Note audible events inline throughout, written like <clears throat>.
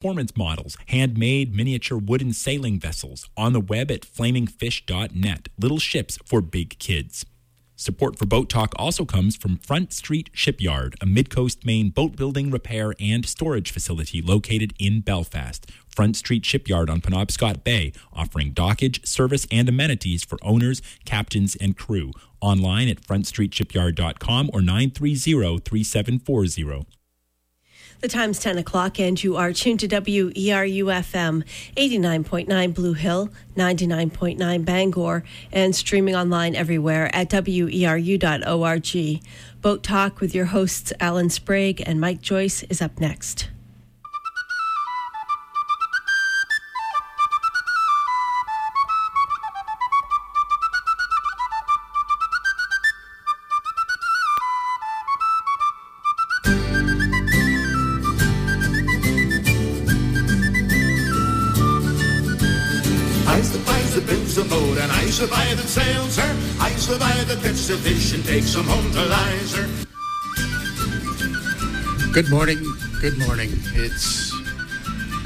performance models, handmade miniature wooden sailing vessels, on the web at flamingfish.net. Little ships for big kids. Support for Boat Talk also comes from Front Street Shipyard, a Midcoast Maine boat building, repair, and storage facility located in Belfast. Front Street Shipyard on Penobscot Bay, offering dockage, service, and amenities for owners, captains, and crew. Online at frontstreetshipyard.com or 930-3740. The time's 10 o'clock, and you are tuned to WERU FM 89.9 Blue Hill, 99.9 Bangor, and streaming online everywhere at weru.org. Boat Talk with your hosts Alan Sprague and Mike Joyce is up next. Fish and take some home to Lizer. Good morning. Good morning. It's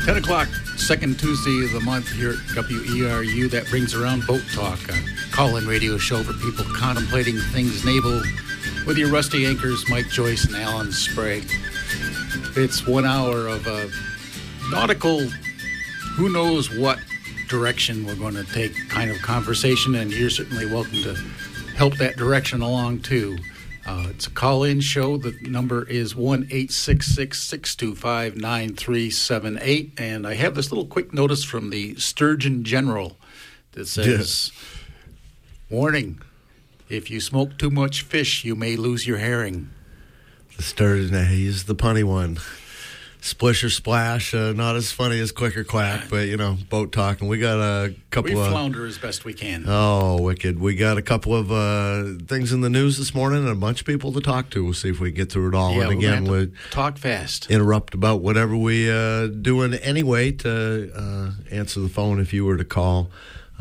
10 o'clock, second Tuesday of the month here at WERU. That brings around Boat Talk, a call in radio show for people contemplating things naval with your rusty anchors, Mike Joyce and Alan Sprague. It's one hour of a nautical, who knows what direction we're going to take kind of conversation, and you're certainly welcome to help that direction along too. Uh, it's a call in show. The number is 1 625 9378. And I have this little quick notice from the Sturgeon General that says Warning, if you smoke too much fish, you may lose your herring. The Sturgeon, he's the punny one. Splish or splash, uh, not as funny as quick or quack, but you know, boat talking. We got a couple we of flounder as best we can. Oh, wicked! We got a couple of uh, things in the news this morning, and a bunch of people to talk to. We'll see if we get through it all. Yeah, and again, we'll we talk fast. Interrupt about whatever we uh, doing anyway to uh, answer the phone if you were to call.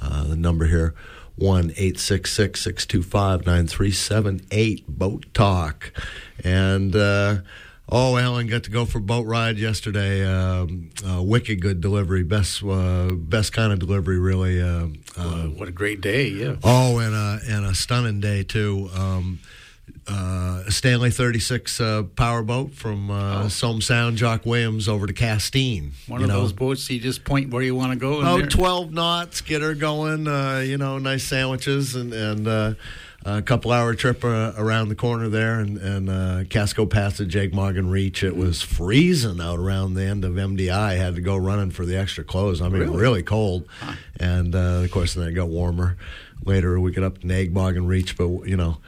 Uh, the number here. 1 625 9378 Boat Talk. And uh, Oh, Alan got to go for boat ride yesterday. Um, uh, wicked good delivery, best uh, best kind of delivery, really. Uh, what a great day! Yeah. Oh, and a and a stunning day too. Um, uh, Stanley 36 uh, powerboat from uh, oh. Somes Sound, Jock Williams over to Castine. One of know. those boats you just point where you want to go. Oh, there. 12 knots, get her going. Uh, you know, nice sandwiches and and uh, a couple hour trip uh, around the corner there and, and uh, Casco Passage, Egg Reach. It was freezing out around the end of MDI. I had to go running for the extra clothes. I mean, really, really cold. Huh. And uh, of course, then it got warmer. Later, we get up to Egg Reach, but you know,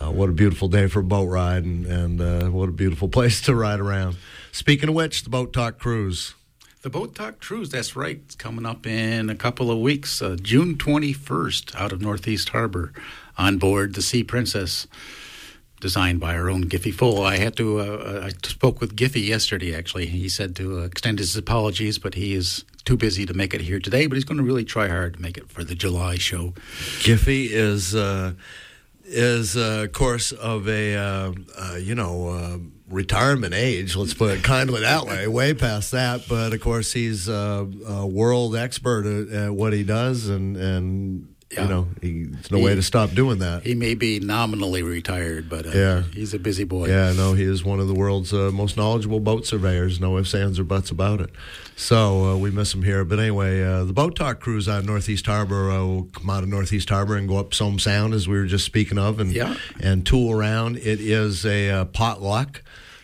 uh, what a beautiful day for a boat ride and, and uh, what a beautiful <laughs> place to ride around. Speaking of which, the Boat Talk Cruise. The Boat Talk Cruise, that's right. It's coming up in a couple of weeks, uh, June 21st, out of Northeast Harbor on board the Sea Princess, designed by our own Giffy Full. I had to. Uh, I spoke with Giffy yesterday. Actually, he said to uh, extend his apologies, but he is too busy to make it here today. But he's going to really try hard to make it for the July show. Giffy is. Uh is, uh, of course, of a uh, uh, you know uh, retirement age. Let's put it kindly that way. Way past that, but of course, he's a world expert at, at, what he does, and and yeah. You know, he, there's no he, way to stop doing that. He may be nominally retired, but uh, yeah. he's a busy boy. Yeah, no, he is one of the world's uh, most knowledgeable boat surveyors. No ifs, ands, or buts about it. So uh, we miss him here. But anyway, uh, the boat talk cruise out of Northeast Harbor uh, will come out of Northeast Harbor and go up Somes Sound, as we were just speaking of, and yeah. and tool around. It is a uh, potluck.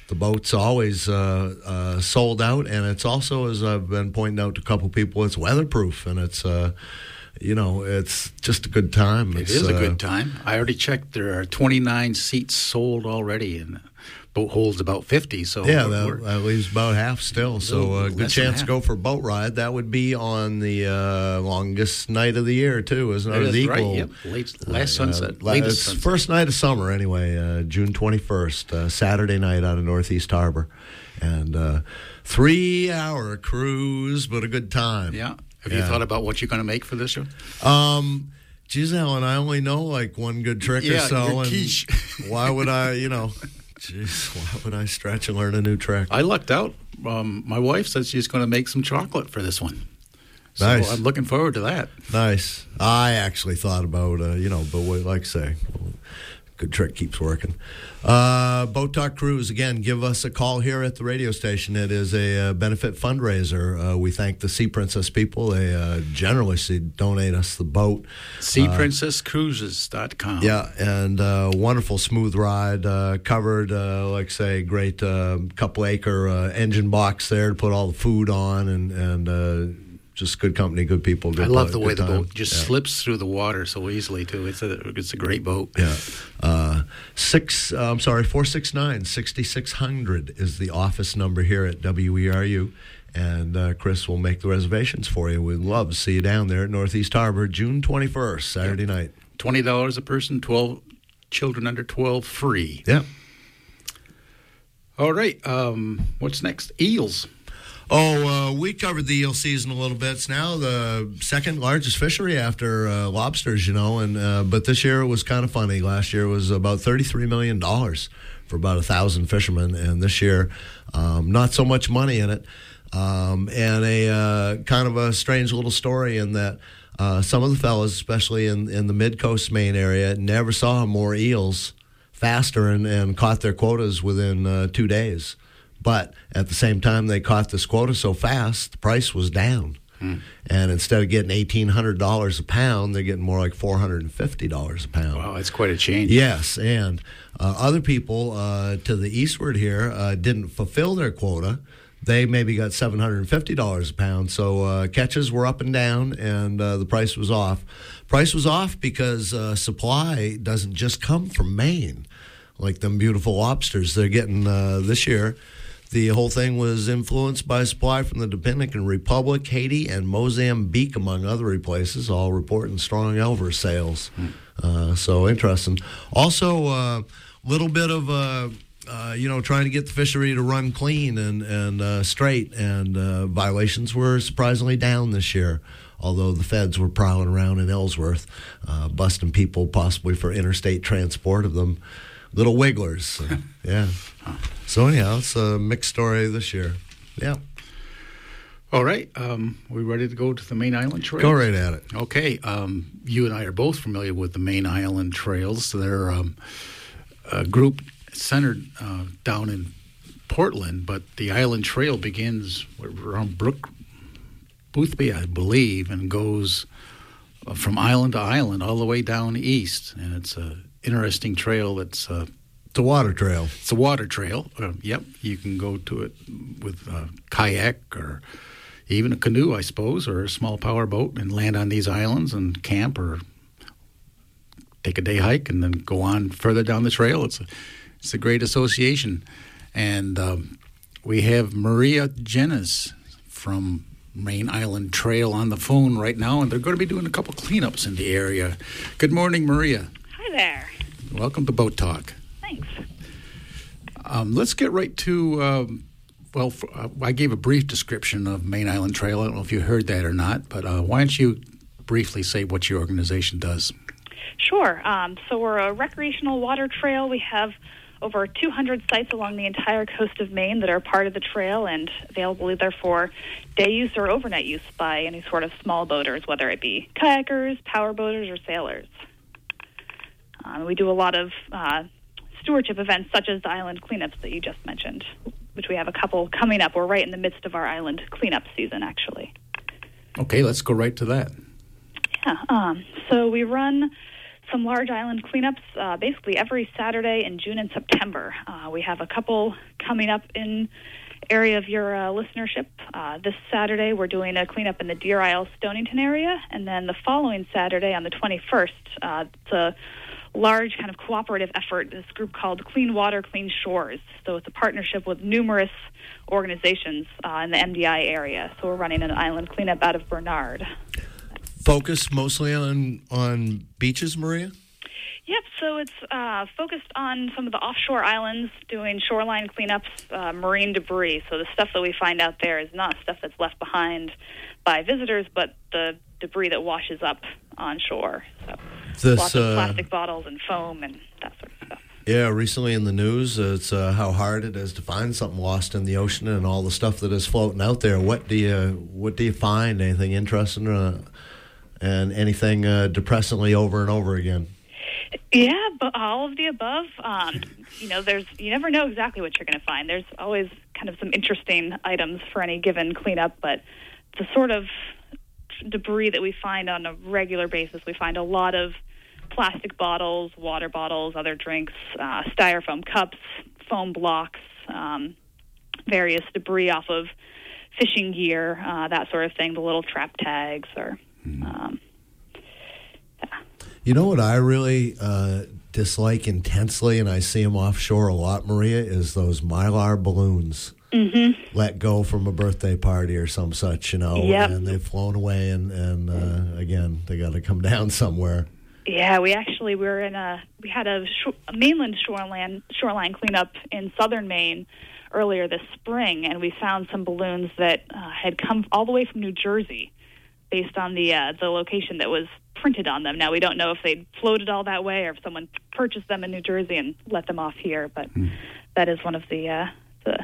The boat's always sold out, and it's also, as I've been pointing out to a couple people, it's weatherproof, and it's you know, it's just a good time. It's, it is a uh, good time. I already checked. There are 29 seats sold already, and the boat holds about 50. So yeah, that, that leaves about half still. So a uh, good chance to go for a boat ride. That would be on the uh, longest night of the year too, isn't it? It is right. Yep. Late, last uh, sunset. Uh, it's sunset. first night of summer anyway. Uh, June 21st, Saturday night out of Northeast Harbor, and three hour cruise, but a good time. Yeah. Have yeah. you thought about what you're going to make for this show? Um, geez, Alan, I only know like one good trick yeah, or so. quiche. <laughs> why would I, you know, <laughs> Jeez, why would I stretch and learn a new trick? I lucked out. Um, my wife said she's going to make some chocolate for this one. So Nice. I'm looking forward to that. Nice. I actually thought about, uh, you know, but what, like say, good trick keeps working. Uh, Boat Talk Cruise, again, give us a call here at the radio station. It is a uh, benefit fundraiser. Uh, we thank the Sea Princess people. They uh, generously donate us the boat. SeaPrincessCruises.com. Yeah, and uh, wonderful smooth ride. Uh, covered, uh, like say, great uh, couple acre uh, engine box there to put all the food on, and and uh, just good company, good people. Good I love pu- the way the time. boat just Yeah. slips through the water so easily too. It's a it's a great boat. Yeah. Uh, six, uh, I'm sorry, 469 6600 is the office number here at WERU. And uh, Chris will make the reservations for you. We'd love to see you down there at Northeast Harbor, June 21st, Saturday night. Twenty dollars a person, twelve children under twelve free. Yeah. All right. Um, what's next? Eels. Oh, uh, we covered the eel season a little bit. It's now the second largest fishery after uh, lobsters, you know. And uh, but this year it was kind of funny. Last year was about thirty-three million dollars for about a thousand fishermen, and this year, um, not so much money in it. Um, and a uh, kind of a strange little story in that uh, some of the fellows, especially in in the mid coast Maine area, never saw more eels faster and, and caught their quotas within uh, two days. But at the same time, they caught this quota so fast, the price was down. And instead of getting eighteen hundred dollars a pound, they're getting more like four hundred and fifty dollars a pound. Wow, that's quite a change. Yes, and uh, other people uh, to the eastward here uh, didn't fulfill their quota. They maybe got seven hundred and fifty dollars a pound. So uh, catches were up and down, and uh, the price was off. Price was off because uh, supply doesn't just come from Maine, like them beautiful lobsters they're getting uh, this year. The whole thing was influenced by supply from the Dominican Republic, Haiti, and Mozambique, among other places, all reporting strong Elver sales. Uh, so interesting. Also, a little bit of uh, uh, you know trying to get the fishery to run clean and and uh, straight, and uh, violations were surprisingly down this year. Although the feds were prowling around in Ellsworth, uh, busting people possibly for interstate transport of them little wigglers. <laughs> So, yeah. So anyhow, it's a mixed story this year. Yeah. All right. Um, we ready to go to the Maine Island Trail? Go right at it. Okay. Um, you and I are both familiar with the Maine Island Trails. They're um, a group centered uh, down in Portland, but the island trail begins around Brook Boothby, I believe, and goes uh, from island to island all the way down east. And it's a interesting trail that's uh, It's a water trail. it's a water trail. Uh, yep, you can go to it with a kayak or even a canoe, I suppose, or a small power boat and land on these islands and camp or take a day hike and then go on further down the trail. It's a, it's a great association. And um, we have Maria Jennis from Maine Island Trail on the phone right now, and they're going to be doing a couple cleanups in the area. Good morning, Maria. Hi there. Welcome to Boat Talk. Thanks. Um, let's get right to. Um, well, f uh, I gave a brief description of Maine Island Trail. I don't know if you heard that or not, but uh, why don't you briefly say what your organization does? Sure. Um, so we're a recreational water trail. We have over 200 sites along the entire coast of Maine that are part of the trail and available either for day use or overnight use by any sort of small boaters, whether it be kayakers, power boaters, or sailors. Um, we do a lot of uh, stewardship events such as the island cleanups that you just mentioned, which we have a couple coming up. We're right in the midst of our island cleanup season, actually. Okay, let's go right to that. Yeah. Um, so we run some large island cleanups uh, basically every Saturday in June and September. Uh, we have a couple coming up in area of your uh, listenership. Uh, this Saturday, we're doing a cleanup in the Deer Isle Stonington area, and then the following Saturday on the 21st, uh, it's a large kind of cooperative effort. This group called Clean Water, Clean Shores. So it's a partnership with numerous organizations uh, in the MDI area. So we're running an island cleanup out of Bernard. Focus mostly on on beaches, Maria. Yep, so it's uh, focused on some of the offshore islands, doing shoreline cleanups, uh, marine debris. So the stuff that we find out there is not stuff that's left behind by visitors, but the debris that washes up on shore. So This lots of uh, plastic bottles and foam and that sort of stuff. Yeah, recently in the news, it's uh, how hard it is to find something lost in the ocean and all the stuff that is floating out there. What do you what do you find? Anything interesting uh, and anything uh, depressingly over and over again? Yeah, but all of the above. Um, you know, there's you never know exactly what you're going to find. There's always kind of some interesting items for any given cleanup, but the sort of debris that we find on a regular basis, we find a lot of plastic bottles, water bottles, other drinks, uh, styrofoam cups, foam blocks, um, various debris off of fishing gear, uh, that sort of thing. The little trap tags or. Um, You know what I really uh, dislike intensely, and I see them offshore a lot, Maria, is those mylar balloons. Mm-hmm. Let go from a birthday party or some such, you know, Yep. and they've flown away, and and uh, again they got to come <laughs> down somewhere. Yeah, we actually were in a we had a, shore, a mainland shoreline shoreline cleanup in southern Maine earlier this spring, and we found some balloons that uh, had come all the way from New Jersey, based on the uh, the location that was printed on them. Now we don't know if they floated all that way or if someone purchased them in New Jersey and let them off here, but that is one of the uh, the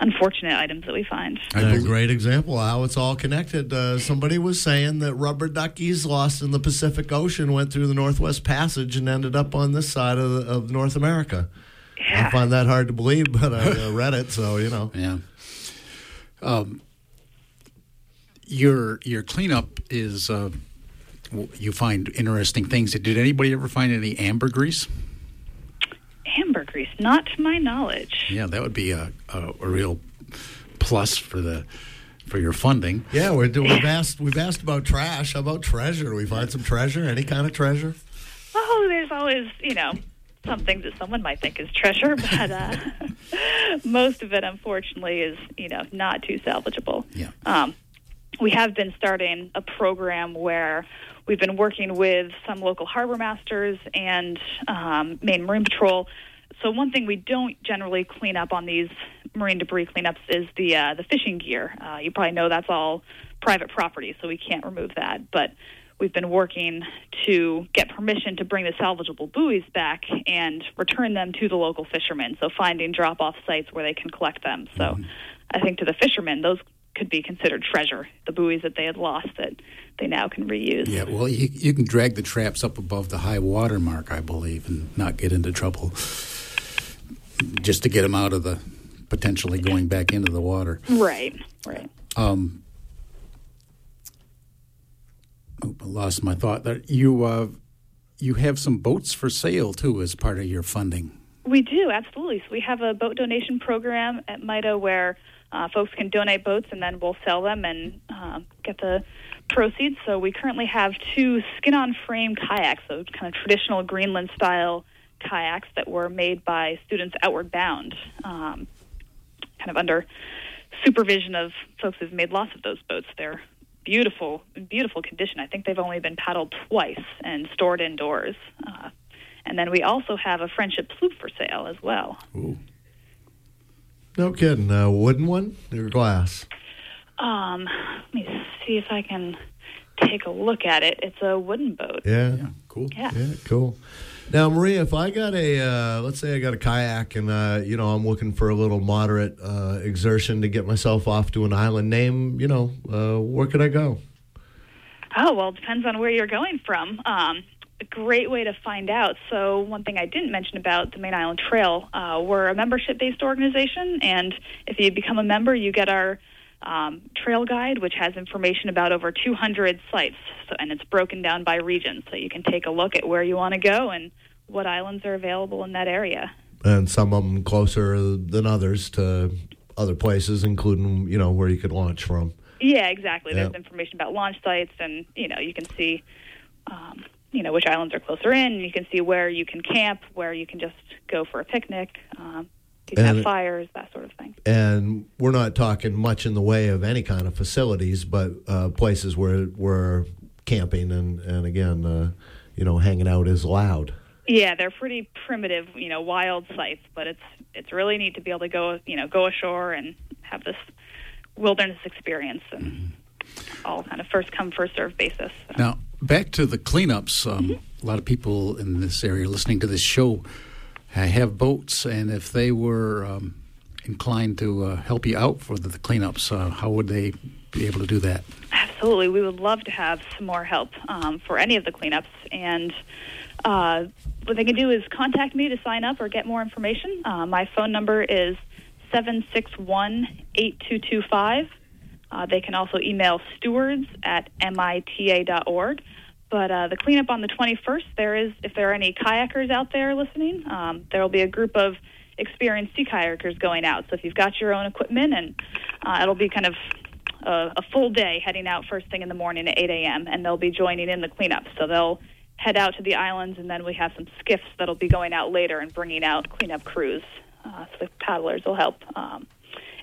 unfortunate items that we find. A great example of how it's all connected. Uh, somebody was saying that rubber duckies lost in the Pacific Ocean went through the Northwest Passage and ended up on this side of, of North America. I find that hard to believe, but I uh, read it, so you know. Yeah. Um, your your cleanup is uh, you find interesting things. Did anybody ever find any ambergris? Ambergris, not to my knowledge. Yeah, that would be a, a, a real plus for the for your funding. Yeah, we're, we've asked we've asked about trash. How about treasure? Do we find some treasure? Any kind of treasure? Oh, there's always, you know, something that someone might think is treasure, <laughs> but uh, <laughs> most of it, unfortunately, is, you know, not too salvageable. Yeah. Um, we have been starting a program where we've been working with some local harbor masters and um, Maine Marine Patrol. So one thing we don't generally clean up on these marine debris cleanups is the uh, the fishing gear. Uh, you probably know that's all private property, so we can't remove that. But we've been working to get permission to bring the salvageable buoys back and return them to the local fishermen. So finding drop off sites where they can collect them. So I think to the fishermen, those could be considered treasure, the buoys that they had lost that they now can reuse. Yeah, well, you, you can drag the traps up above the high water mark, I believe, and not get into trouble. Just to get them out of the potentially going back into the water. Right, right. Um, oh, I lost my thought. There. You uh, you have some boats for sale too as part of your funding. We do, absolutely. So we have a boat donation program at MITA where uh, folks can donate boats and then we'll sell them and uh, get the proceeds. So we currently have two skin on frame kayaks, so kind of traditional Greenland style kayaks that were made by students outward bound, um, kind of under supervision of folks who've made lots of those boats. They're beautiful, beautiful condition. I think they've only been paddled twice and stored indoors. Uh, and then we also have a friendship sloop for sale as well. Ooh. No kidding. A wooden one or glass? Um, let me see if I can take a look at it. It's a wooden boat. Yeah. Yeah, cool. Yeah. Yeah, cool. Now, Maria, if I got a, uh, let's say I got a kayak and, uh, you know, I'm looking for a little moderate uh, exertion to get myself off to an island, name, you know, uh, where could I go? Oh, well, it depends on where you're going from. Um, a great way to find out. So, one thing I didn't mention about the Maine Island Trail, uh, we're a membership based organization, and if you become a member, you get our um, trail guide, which has information about over 200 sites, so, and it's broken down by region, so you can take a look at where you want to go and what islands are available in that area. And some of them closer than others to other places, including, you know, where you could launch from. Yeah, exactly. There's information about launch sites, and you know you can see, um, you know which islands are closer in. You can see where you can camp, where you can just go for a picnic. Um, you can And- have fires, that sort of thing. And we're not talking much in the way of any kind of facilities, but uh, places where where camping and, and again, uh, you know, hanging out is allowed. Yeah, they're pretty primitive, you know, wild sites, but it's it's really neat to be able to go, you know, go ashore and have this wilderness experience and all kind of first come first serve basis. So. Now, back to the cleanups. Um, A lot of people in this area listening to this show have boats, and if they were um, inclined to uh, help you out for the, cleanups, uh, how would they be able to do that? Absolutely. We would love to have some more help um, for any of the cleanups. And uh, what they can do is contact me to sign up or get more information. Uh, my phone number is 761 8225. Uh, they can also email stewards at mita.org. But uh, the cleanup on the 21st, there is, if there are any kayakers out there listening, um, there will be a group of experienced sea kayakers going out. So if you've got your own equipment, and uh, it'll be kind of a, a full day heading out first thing in the morning at 8 a.m., and they'll be joining in the cleanup. So they'll head out to the islands, and then we have some skiffs that'll be going out later and bringing out cleanup crews. Uh, so the paddlers will help. Um,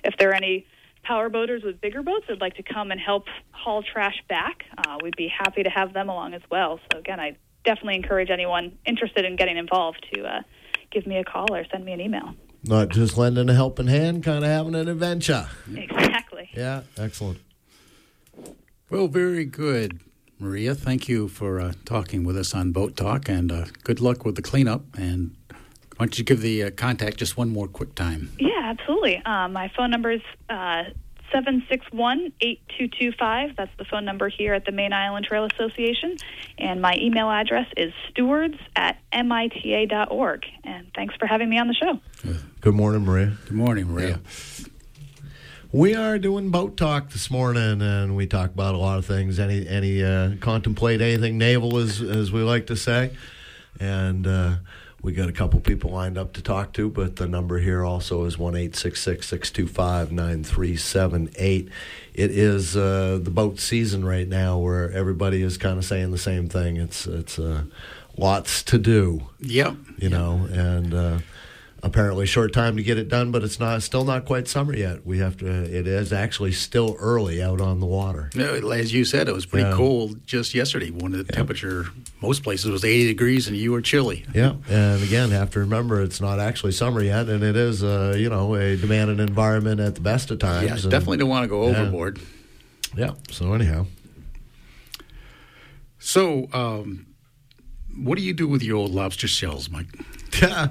if there are any power boaters with bigger boats that'd like to come and help haul trash back, uh, we'd be happy to have them along as well. So again, I definitely encourage anyone interested in getting involved to uh, give me a call or send me an email. Not just lending a helping hand, kind of having an adventure. Exactly. Yeah, excellent. Well, very good, Maria. Thank you for uh, talking with us on Boat Talk, and uh, good luck with the cleanup. And why don't you give the uh, contact just one more quick time? Yeah, absolutely. Um, my phone number is uh, 761 8225. That's the phone number here at the Maine Island Trail Association. And my email address is stewards at mita.org. And thanks for having me on the show. Good morning, Maria. Good morning, Maria. We are doing boat talk this morning, and we talk about a lot of things. Any any uh, contemplate anything naval, as as we like to say, and uh, we got a couple people lined up to talk to. But the number here also is one eight six six six two five nine three seven eight. It is uh, the boat season right now, where everybody is kind of saying the same thing. It's it's uh, lots to do, Yep. you know, and. Apparently short time to get it done, but it's not still not quite summer yet. We have to. It is actually still early out on the water. No, As you said, it was pretty Yeah. cold just yesterday when the temperature, most places, was 80 degrees and you were chilly. Yeah, and again, have to remember it's not actually summer yet, and it is, uh, you know, a demanding environment at the best of times. Yeah, and- definitely don't want to go Yeah. overboard. Yeah. So anyhow, So, um, what do you do with your old lobster shells, Mike? <laughs> <laughs>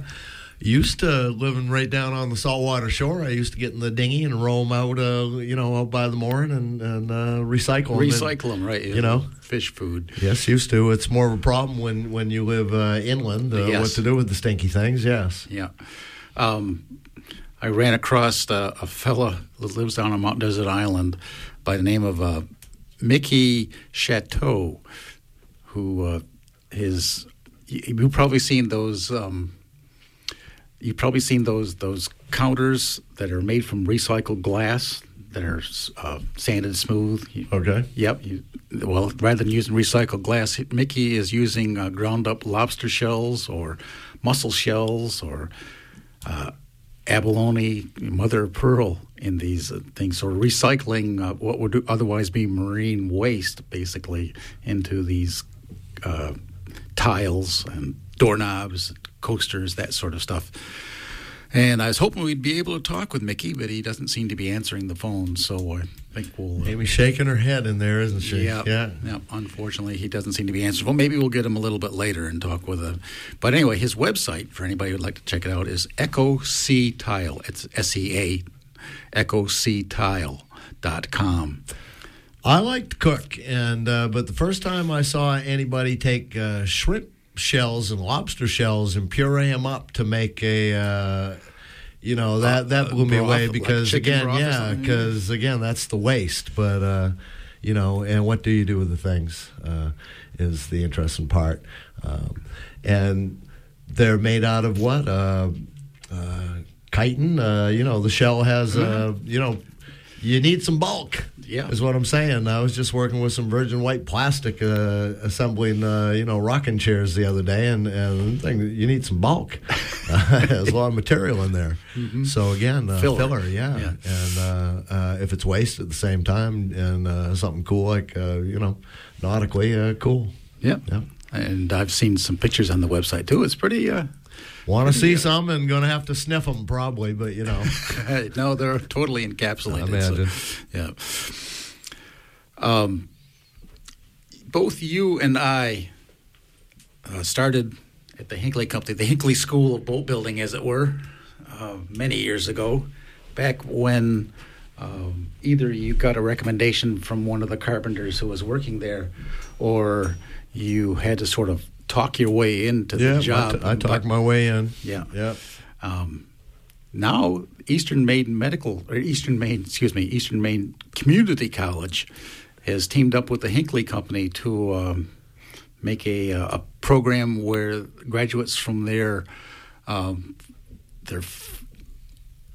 Used to living right down on the saltwater shore. I used to get in the dinghy and roam out, uh, you know, out by the mooring and and uh, recycle 'em. Recycle them, right? you know. fish food. Yes, used to. It's more of a problem when when you live uh, inland. Uh, Yes. What to do with the stinky things? Yes. Yeah. Um, I ran across uh, a fella that lives down on Mount Desert Island by the name of uh, Mickey Chateau, who uh, his you- you've probably seen those. Um, you've probably seen those those counters that are made from recycled glass that are uh, sanded smooth. Okay. Yep. You, well, rather than using recycled glass, Mickey is using uh, ground up lobster shells or mussel shells or uh, abalone, mother of pearl in these uh, things. So recycling uh, what would otherwise be marine waste basically into these uh, tiles and doorknobs, coasters, that sort of stuff. And I was hoping we'd be able to talk with Mickey, but he doesn't seem to be answering the phone. So I think we'll. uh, Amy's shaking her head in there, isn't she? yeah, Yeah. Unfortunately, he doesn't seem to be answering. Well, maybe we'll get him a little bit later and talk with him. But anyway, his website for anybody who'd like to check it out is Echo Sea Tile. It's S E A, EchoSeaTile.com. I like to cook, and uh, but the first time I saw anybody take uh, shrimp shells and lobster shells and puree them up to make a, uh, you know, that that blew me away because chicken again, yeah, because again, that's the waste. But uh, you know, and what do you do with the things uh, is the interesting part, um, and they're made out of what? Uh, uh, chitin. Uh, you know, the shell has, uh, you know, you need some bulk. Yeah. is what I'm saying. I was just working with some virgin white plastic, uh, assembling, uh, you know, rocking chairs the other day, and and thing, you need some bulk. Uh, <laughs> there's a lot of material in there. So again, uh, Filler. filler, yeah. Yeah. And uh, uh, if it's waste at the same time, and uh, something cool like uh, you know, nautically uh, cool. Yep. Yeah. And I've seen some pictures on the website too. It's pretty. Want to see some and going to have to sniff them probably, but you know. <laughs> no, they're totally encapsulated. I imagine. So, yeah. Um, both you and I uh, started at the Hinckley Company, the Hinckley School of Boat Building, as it were, uh, many years ago, back when um, either you got a recommendation from one of the carpenters who was working there, or you had to sort of talk your way into Yeah, the I job. t- I, talked my way in. Yeah. Yeah. um, now Eastern Maine Medical or Eastern Maine, excuse me, Eastern Maine Community College has teamed up with the Hinckley Company to um, make a, uh, a program where graduates from their um, their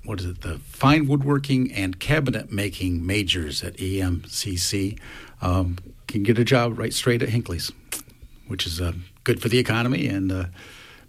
what is it the fine woodworking and cabinet making majors at EMCC um, can get a job right straight at Hinckley's, which is uh, good for the economy and. Uh,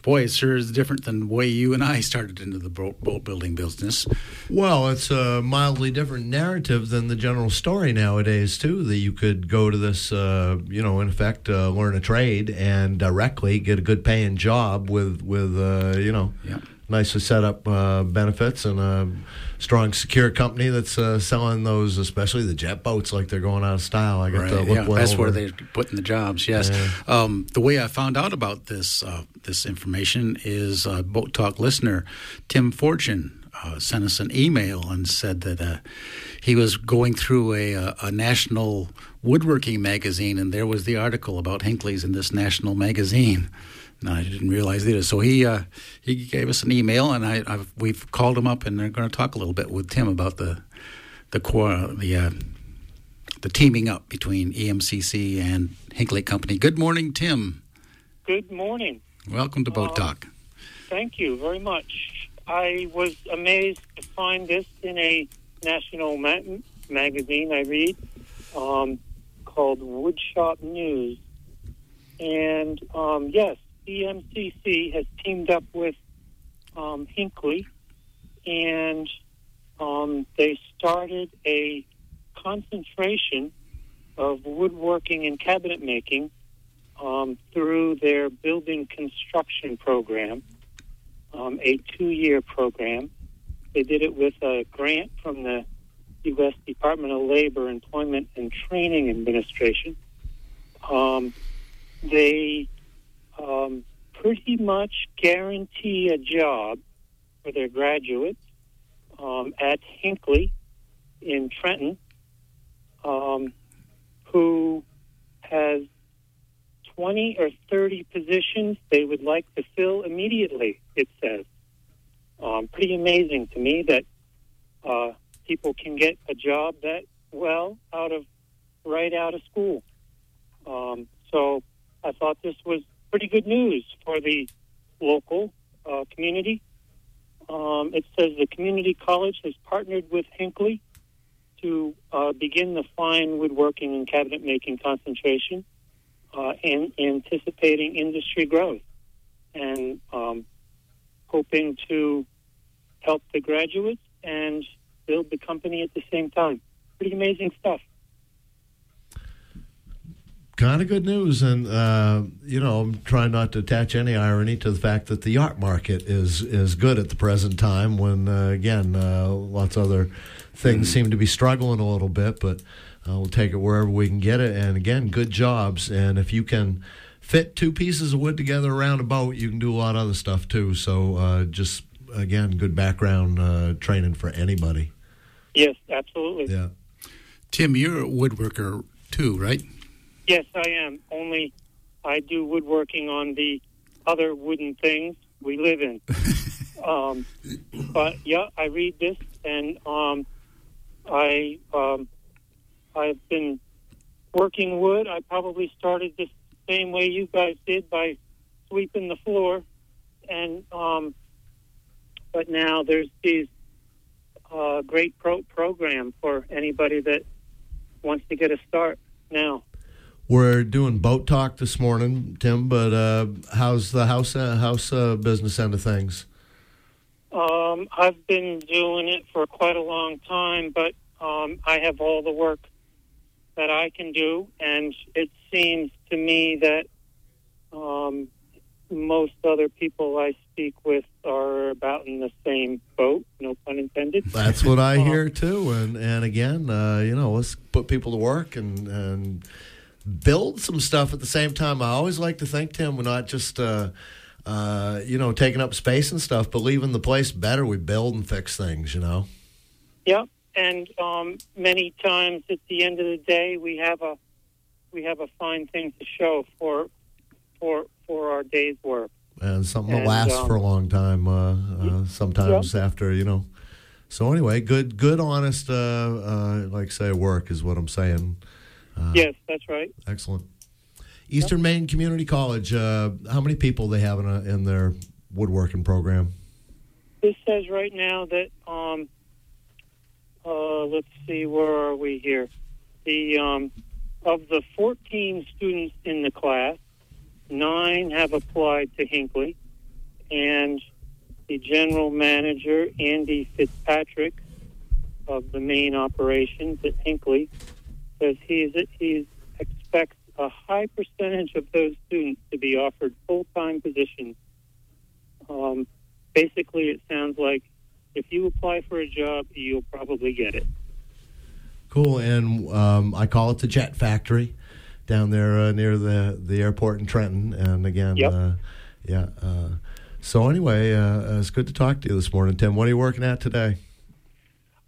Boy, it sure is different than the way you and I started into the boat building business. Well, it's a mildly different narrative than the general story nowadays, too. That you could go to this, uh, you know, in effect, uh, learn a trade and directly get a good paying job with, with uh, you know, Yeah. Nicely set up uh, benefits and a strong, secure company that's uh, selling those, especially the jet boats, like they're going out of style. I got to look yeah, one that's over. where they're putting the jobs. Yes. Um, the way I found out about this uh, this information is uh, Boat Talk listener Tim Fortune uh, sent us an email and said that uh, he was going through a, a, a national woodworking magazine, and there was the article about Hinckley's in this national magazine. And I didn't realize either. So he uh, he gave us an email, and I I've, we've called him up, and they're going to talk a little bit with Tim about the the core the uh, the teaming up between EMCC and Hinckley Company. Good morning, Tim. Good morning. Welcome to Boat Um, Talk. Thank you very much. I was amazed to find this in a national ma- magazine I read um, called Woodshop News. And um, yes, EMCC has teamed up with um, Hinckley, and um, they started a concentration of woodworking and cabinet making um, through their building construction program, um, a two year program. They did it with a grant from the U.S. Department of Labor, Employment, and Training Administration. Um, they um, pretty much guarantee a job for their graduates um, at Hinckley in Trenton, um, who has 20 or 30 positions they would like to fill immediately, it says. Um, pretty amazing to me that uh, people can get a job that well out of right out of school. Um, so I thought this was pretty good news for the local uh, community. Um, it says the community college has partnered with Hinckley to uh, begin the fine woodworking and cabinet making concentration uh, and anticipating industry growth and um, hoping to help the graduates and build the company at the same time. Pretty amazing stuff. Kind of good news, and uh, you know, I'm trying not to attach any irony to the fact that the art market is is good at the present time. When uh, again, uh, lots of other things seem to be struggling a little bit, but uh, we'll take it wherever we can get it. And again, good jobs, and if you can fit two pieces of wood together around a boat, you can do a lot of other stuff too. So uh, just again, good background uh, training for anybody. Yes, absolutely. Yeah. Tim, you're a woodworker too, right? Yes, I am. Only I do woodworking on the other wooden things we live in. <laughs> um, but yeah, I read this, and um, I um, I've been working wood. I probably started the same way you guys did by sweeping the floor, and um, but now there's these uh, great pro- program for anybody that wants to get a start now. We're doing boat talk this morning, Tim. But uh, how's the house uh, house uh, business end of things? Um, I've been doing it for quite a long time, but um, I have all the work that I can do, and it seems to me that um, most other people I speak with are about in the same boat. No pun intended. That's what I <laughs> hear too. And and again, uh, you know, let's put people to work and and build some stuff at the same time. I always like to think, Tim, we're not just. Uh, uh, you know, taking up space and stuff, but leaving the place better. We build and fix things, you know. Yep, and um, many times at the end of the day, we have a we have a fine thing to show for for for our day's work. and something that And, lasts um, for a long time. Uh, uh, sometimes after you know. So anyway, good, good, honest, uh, uh, like say, work is what I'm saying. Uh, yes, that's right. Excellent. Eastern Maine Community College. Uh, how many people they have in, a, in their woodworking program? This says right now that um, uh, let's see, where are we here? The um, of the 14 students in the class, nine have applied to Hinckley, and the general manager Andy Fitzpatrick of the main operations at Hinckley says he's he expects a high percentage of those students to be offered full time positions. Um, basically, it sounds like if you apply for a job, you'll probably get it. Cool. And um, I call it the Jet Factory down there uh, near the, the airport in Trenton. And again, Yep. uh, yeah. Uh, so anyway, uh, it's good to talk to you this morning, Tim. What are you working at today?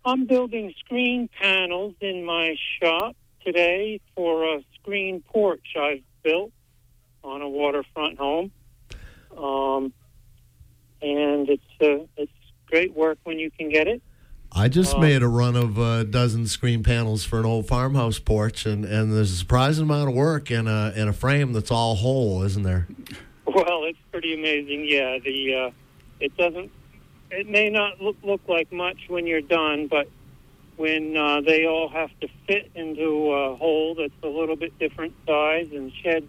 I'm building screen panels in my shop today for a screen porch I've built on a waterfront home. Um, and it's uh, it's great work when you can get it. I just Um, made a run of a dozen screen panels for an old farmhouse porch, and, and there's a surprising amount of work in a in a frame that's all whole, isn't there? Well, it's pretty amazing. Yeah, the uh, it doesn't. It may not look look like much when you're done, but when uh, they all have to fit into a hole that's a little bit different size and shed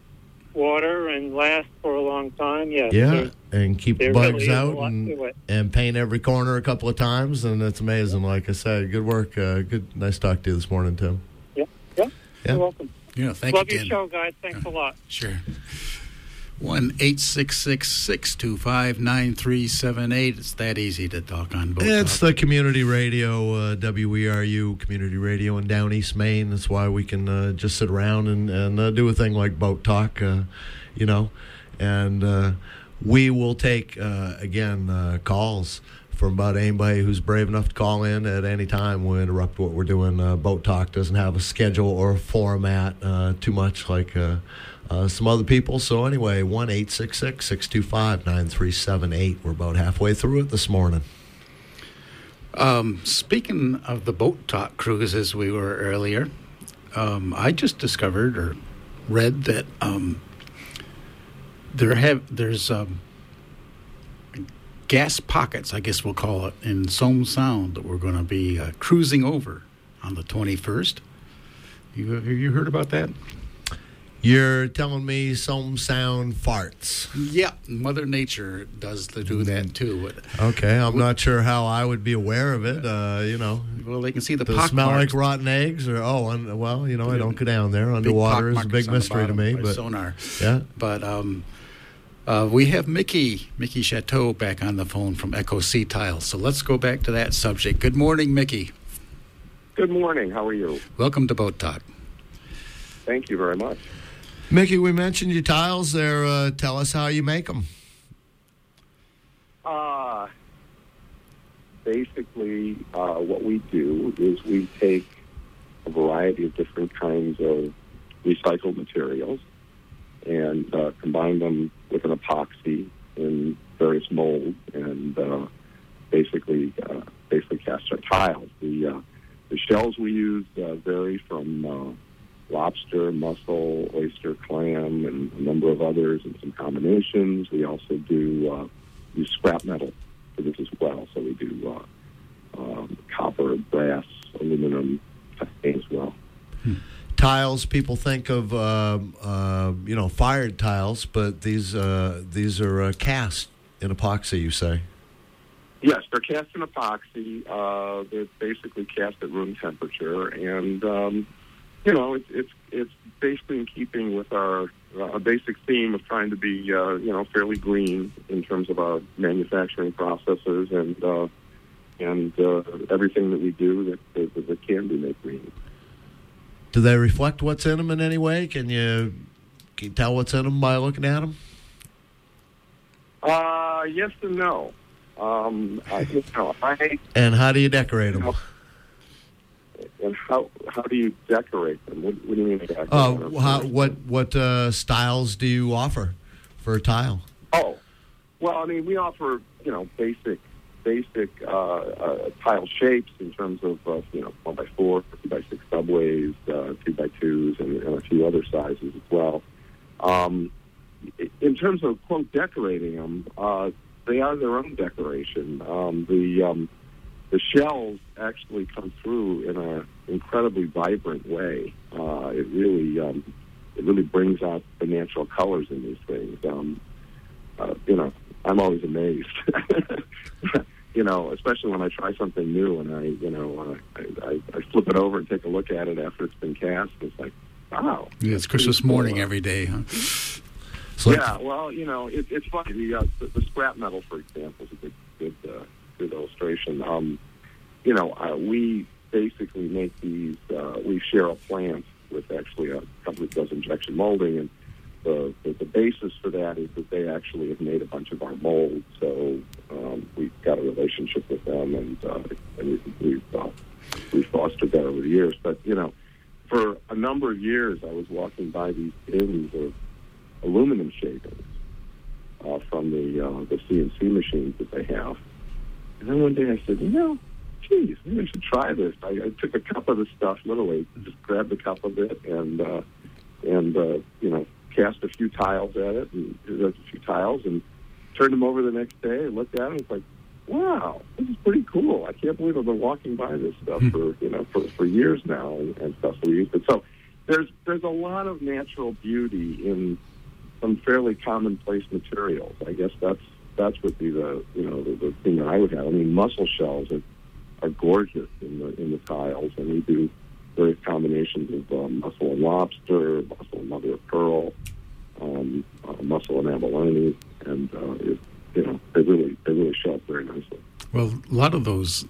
water and last for a long time, yes, Yeah, there's- and keep there bugs really out and, and paint every corner a couple of times, and it's amazing. Like I said, good work. Uh, good, nice talk to you this morning, Tim. Yeah, yeah. Yeah. You're welcome. Yeah, thank you. Love you, your show, guys. Thanks a lot. Sure. One eight six six six two five nine three seven eight. It's that easy to talk on both. It's the community radio, uh, WERU community radio in Down East Maine. That's why we can uh, just sit around and, and uh, do a thing like boat talk, uh, you know. And uh, we will take, uh, again, uh, calls from about anybody who's brave enough to call in at any time. We'll interrupt what we're doing. Uh, boat talk doesn't have a schedule or a format uh, too much like. Uh, uh, some other people. So anyway, one eight six six six two five nine three seven eight. We're about halfway through it this morning. Um, speaking of the boat talk cruises we were earlier, um, I just discovered or read that um, there have there's um, gas pockets, I guess we'll call it, in Somes Sound that we're going to be uh, cruising over on the 21st. You, have you heard about that? You're telling me some sound farts. Yeah, Mother Nature does to do that too. But, Okay, I'm not sure how I would be aware of it. Uh, you know, well, they can see the does pock smell marks. like rotten eggs or oh, un, well, you know, I don't go down there. Underwater is a big mystery to me, but sonar. yeah. But um, uh, we have Mickey, Mickey Chateau, back on the phone from Echo Sea Tiles. So let's go back to that subject. Good morning, Mickey. Good morning. How are you? Welcome to Boat Talk. Thank you very much. Mickey, we mentioned your tiles there. Uh, tell us how you make them. Uh, basically, uh, what we do is we take a variety of different kinds of recycled materials and uh, combine them with an epoxy in various molds and uh, basically uh, basically cast our tiles. The uh, the shells we use uh, vary from uh, lobster, mussel, oyster, clam, and a number of others, and some combinations. We also do uh, use scrap metal for this as well. So we do uh, um, copper, brass, aluminum as well. Tiles, people think of uh, uh, you know fired tiles, but these uh, these are uh, cast in epoxy. You say. Yes, they're cast in epoxy. Uh, they're basically cast at room temperature, and um, you know it's it's it's basically in keeping with our uh, basic theme of trying to be uh, you know fairly green in terms of our manufacturing processes and uh, and uh, everything that we do that, that, that can be made green. Do they reflect what's in them in any way? Can you, can you tell what's in them by looking at them? Uh, yes and no. Um, I, you know, I And how do you decorate them? And how how do you decorate them? What, what do you mean decorate Uh, them? how, what what uh, styles do you offer for a tile? Oh, well, I mean, we offer you know basic basic uh, uh, tile shapes in terms of uh, you know one by four, two by six subways, uh, two by twos, and, and a few other sizes as well. Um, i- in terms of quote decorating them, uh, they are their own decoration. Um, the um, the shells actually come through in an incredibly vibrant way. Uh, it really um, it really brings out the natural colors in these things. Um, uh, you know, I'm always amazed. <laughs> you know, especially when I try something new and I, you know, uh, I, I, I flip it over and take a look at it after it's been cast. It's like, wow. Yeah, it's Christmas morning every day, huh? So yeah, well, you know, it, it's funny. The, uh, the, the scrap metal, for example, is a good, good, uh, good illustration. Um, you know, uh, we basically make these. Uh, we share a plant with actually a company that does injection molding, and the, the the basis for that is that they actually have made a bunch of our molds. So um, we've got a relationship with them, and uh, and we've we've, uh, we've fostered that over the years. But you know, for a number of years, I was walking by these bins of aluminum shavings uh, from the uh, the CNC machines that they have. And then one day I said, you know, geez, maybe I should try this. I, I took a cup of the stuff, literally, just grabbed a cup of it, and uh, and uh, you know, cast a few tiles at it, and a few tiles, and turned them over the next day. and looked at them, it's like, wow, this is pretty cool. I can't believe I've been walking by this stuff for you know for for years now, and, and stuff. So we used it. So there's there's a lot of natural beauty in some fairly commonplace materials. I guess that's that's would be the you know the, the thing that I would have. I mean, mussel shells are, are gorgeous in the in the tiles, and we do various combinations of um, mussel and lobster, mussel and mother of pearl, um, uh, mussel and abalone, and uh, it, you know they really they really show up very nicely. Well, a lot of those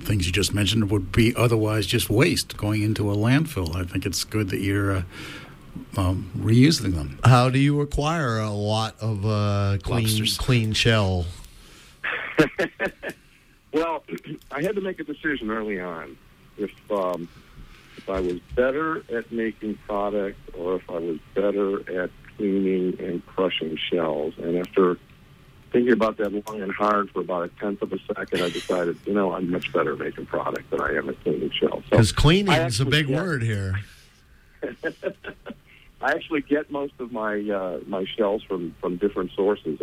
things you just mentioned would be otherwise just waste going into a landfill. I think it's good that you're uh, um, reusing them. How do you acquire a lot of uh, clean Lobsters. clean shell? <laughs> Well, <clears throat> I had to make a decision early on if um, if I was better at making product or if I was better at cleaning and crushing shells. And after thinking about that long and hard for about a tenth of a second, I decided, you know, I'm much better at making product than I am at cleaning shells. So Because cleaning is a big get- word here. <laughs> I actually get most of my uh, my shells from from different sources.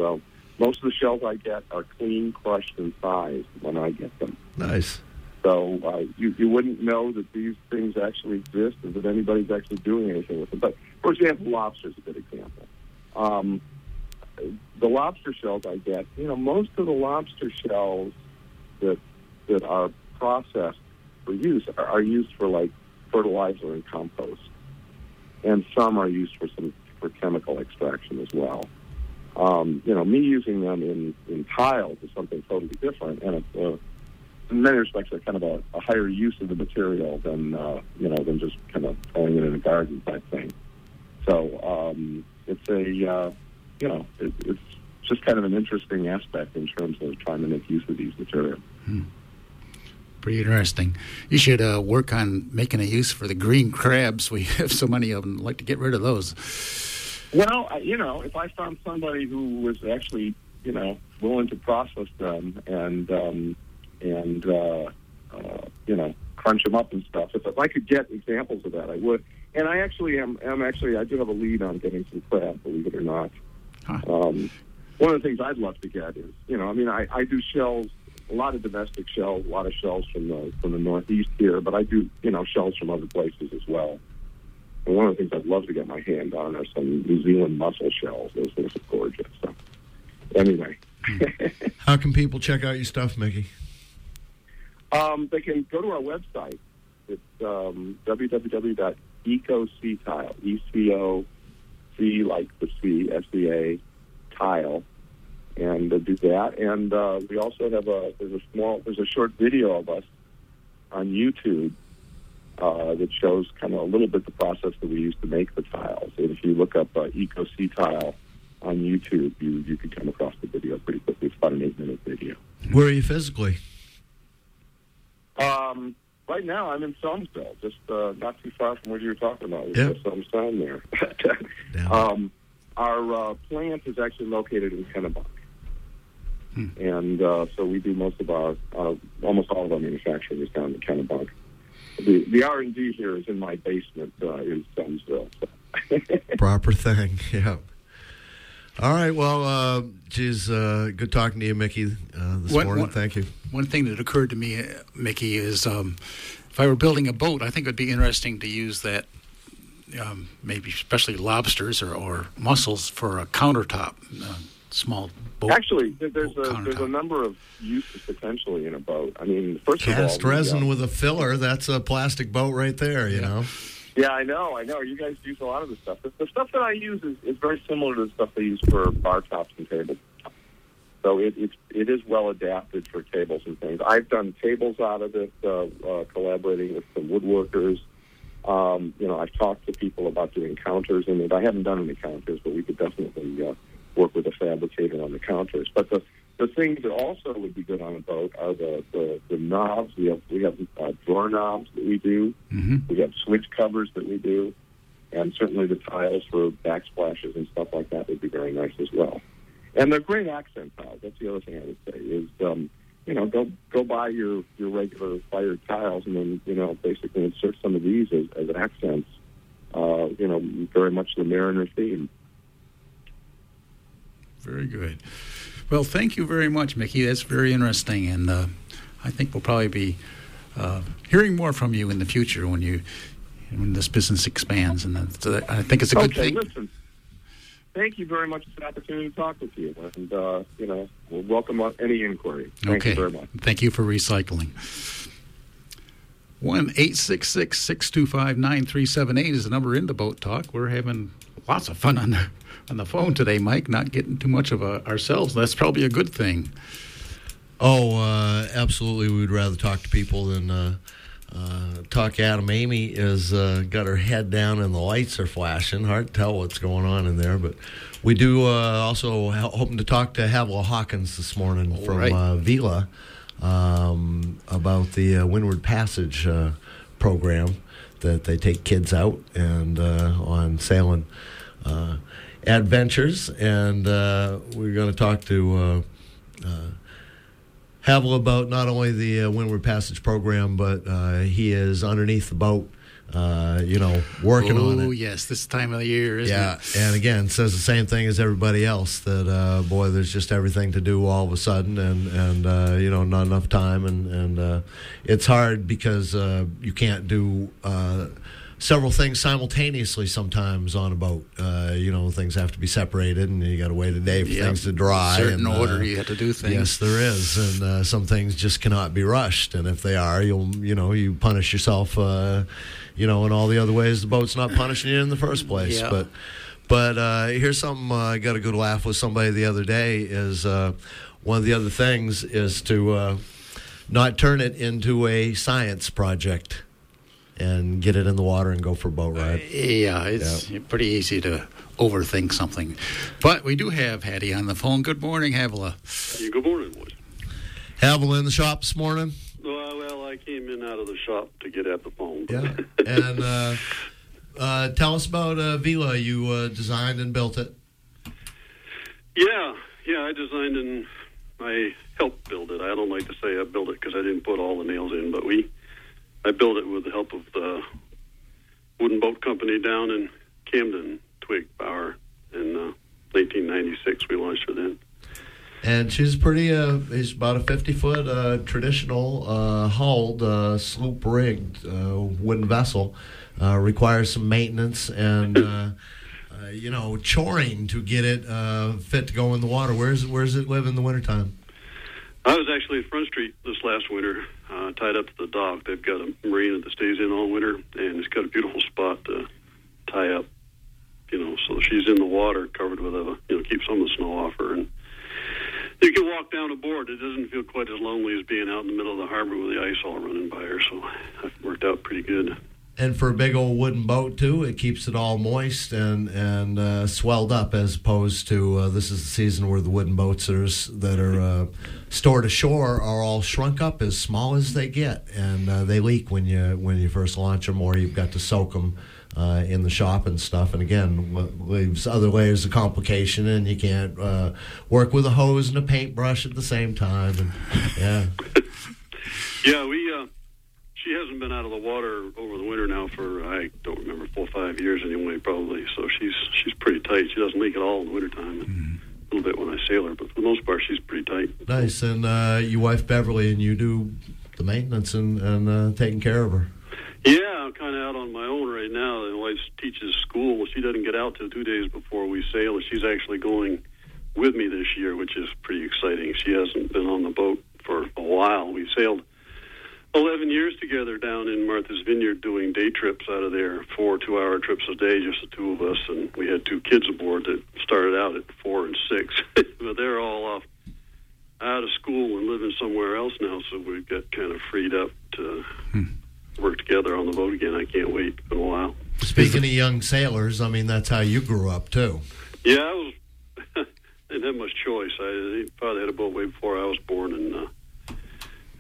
Most of the shells I get are clean, crushed, and sized when I get them. Nice. So uh, you you wouldn't know that these things actually exist and that anybody's actually doing anything with them. But for example, lobster's is a good example. Um, the lobster shells I get, you know, most of the lobster shells that that are processed for use are, are used for like fertilizer and compost, and some are used for some for chemical extraction as well. Um, you know, me using them in in tiles is something totally different, and it's uh, in many respects a kind of a, a higher use of the material than uh, you know than just kind of throwing it in a garden type thing. So um, it's a uh, you know it, it's just kind of an interesting aspect in terms of trying to make use of these materials. Pretty interesting. You should uh, work on making a use for the green crabs. We <laughs> have so many of them. I'd like to get rid of those. Well, you know, if I found somebody who was actually, you know, willing to process them and um, and uh, uh, you know, crunch them up and stuff, if, if I could get examples of that, I would. And I actually am. am actually, I do have a lead on getting some crab, believe it or not. Huh. Um, one of the things I'd love to get is, you know, I mean, I, I do shells, a lot of domestic shells, a lot of shells from the from the Northeast here, but I do, you know, shells from other places as well. And one of the things I'd love to get my hand on are some New Zealand mussel shells. Those things are gorgeous. So, anyway, How can people check out your stuff, Mickey? um, they can go to our website. It's um, www.ecoctile, E C O C like the C, S E A, tile, and uh, do that. And uh, we also have a there's a small there's a short video of us on YouTube uh, that shows kind of a little bit the process that we use to make the tiles. And if you look up uh, Eco Sea Tile on YouTube, you you could come across the video pretty quickly. It's about an eight minute video. Where are you physically? Um, right now, I'm in Selmsville, just uh, not too far from where you were talking about. Yeah. Sign there. <laughs> Um, our uh, plant is actually located in Kennebunk. Hmm. And uh, so we do most of our, uh, almost all of our manufacturing is down in Kennebunk. The, the R&D here is in my basement uh, in Selmsville. So. <laughs> Proper thing. <laughs> Yeah. All right. Well, uh, geez, uh, good talking to you, Mickey, uh, this What- morning. what- Thank you. One thing that occurred to me, uh, Mickey, is um, if I were building a boat, I think it would be interesting to use that, um, maybe especially lobsters or, or mussels for a countertop, uh, small boat. Actually, there's boat a, there's a number of uses potentially in a boat. I mean, first of all, Cast uh, resin with a filler. That's a plastic boat right there, you Yeah. know. Yeah, I know, I know. You guys use a lot of the stuff. The, the stuff that I use is, is very similar to the stuff they use for bar tops and tables. So it, it's it is well adapted for tables and things. I've done tables out of it, uh, uh, collaborating with some woodworkers. Um, you know, I've talked to people about doing counters in it. I haven't done any counters, but we could definitely uh, work with a fabricator on the counters. But the the things that also would be good on a boat are the, the, the knobs. We have we have uh, drawer knobs that we do. Mhm. We have switch covers that we do, and certainly the tiles for backsplashes and stuff like that would be very nice as well. And they're great accent tiles. That's the other thing I would say is, um, you know, go go buy your your regular fired tiles and then you know basically insert some of these as, as accents. Uh, you know, very much the Mariner theme. Very good. Well, thank you very much, Mickey. That's very interesting, and uh, I think we'll probably be uh, hearing more from you in the future when you when this business expands. And uh, I think it's a good okay, thing. listen. Thank you very much for the opportunity to talk with you, and uh, you know, we'll welcome any inquiry. Thank okay. you very much. Thank you for recycling. One eight six six six two five nine three seven eight is the number into Boat Talk. We're having lots of fun on the on the phone today, Mike. Not getting too much of a, ourselves. That's probably a good thing. Oh, uh, absolutely. We'd rather talk to people than uh, uh, talk Adam. Amy has uh, got her head down and the lights are flashing. Hard to tell what's going on in there, but we do uh, also ho- hoping to talk to Havilah Hawkins this morning All from right. uh, Vila um, about the uh, Windward Passage uh, program that they take kids out and uh, on sailing adventures. And we're going to talk to. Havel about not only the Windward Passage program, but he is underneath the boat, uh, you know, working on it. oh yes, this time of the year, isn't Yeah, it? and again, it says the same thing as everybody else. That uh, boy, there's just everything to do all of a sudden, and and uh, you know, not enough time, and and uh, it's hard because uh, you can't do. Uh, Several things simultaneously sometimes on a boat. Uh, you know, things have to be separated, and you got to wait a day for Yep. things to dry. Certain and, uh, order you have to do things. Yes, there is, and uh, some things just cannot be rushed. And if they are, you'll you know you punish yourself. Uh, you know, in all the other ways, the boat's not punishing you in the first place. Yeah. But but uh, here's something uh, I got a good laugh with somebody the other day. Is uh, one of the other things is to uh, not turn it into a science project and get it in the water and go for a boat ride. Yeah, it's pretty easy to overthink something. But we do have Hattie on the phone. Good morning, Havilah. Good morning, boys. Havel in the shop this morning. Well, well, I came in out of the shop to get at the phone. Yeah. <laughs> and uh, uh, tell us about uh, Vela. You uh, designed and built it. yeah, yeah, I designed and I helped build it. I don't like to say I built it because I didn't put all the nails in, but we, I built it with the help of the wooden boat company down in Camden, Twig Power, in uh, 1996. We launched her then. And she's pretty. Uh, it's about a fifty foot uh, traditional uh, hulled uh, sloop rigged uh, wooden vessel. Uh, requires some maintenance and uh, you know choring to get it fit to go in the water. Where's where's it live in the wintertime? I was actually at Front Street this last winter, tied up to the dock. They've got a marina that stays in all winter, and it's got a beautiful spot to tie up. You know, so she's in the water, covered with a, you know, keep some of the snow off her, and you can walk down aboard. It doesn't feel quite as lonely as being out in the middle of the harbor with the ice all running by her. So it worked out pretty good. And for a big old wooden boat too, it keeps it all moist and and uh, swelled up, as opposed to uh, this is the season where the wooden boats that are, that are uh, stored ashore are all shrunk up as small as they get, and uh, they leak when you when you first launch them, or you've got to soak them uh, in the shop and stuff. And again, what leaves other layers of complication, and you can't uh, work with a hose and a paintbrush at the same time. And yeah, <laughs> Yeah, we. Uh, she hasn't been out of the water over the winter now for I don't remember four or five years anyway, probably. So she's she's pretty tight. She doesn't leak at all in the wintertime. and A little bit when I sail her, but for the most part, she's pretty tight. nice. And uh, your wife Beverly and you do the maintenance and and uh, taking care of her. Yeah, I'm kind of out on my own right now. My wife teaches school. She doesn't get out till two days before we sail, and she's actually going with me this year, which is pretty exciting. She hasn't been on the boat for a while. We sailed 11 years together down in Martha's Vineyard doing day trips out of there, four two hour trips a day, just the two of us. And we had two kids aboard that started out at four and six, <laughs> but they're all off out of school and living somewhere else now, so we've got kind of freed up to hmm. Work together on the boat again. I can't wait. It's been a while. Speaking of young sailors, I mean that's how you grew up too. Yeah, I was. <laughs> didn't have much choice. I father had a boat way before I was born, and uh,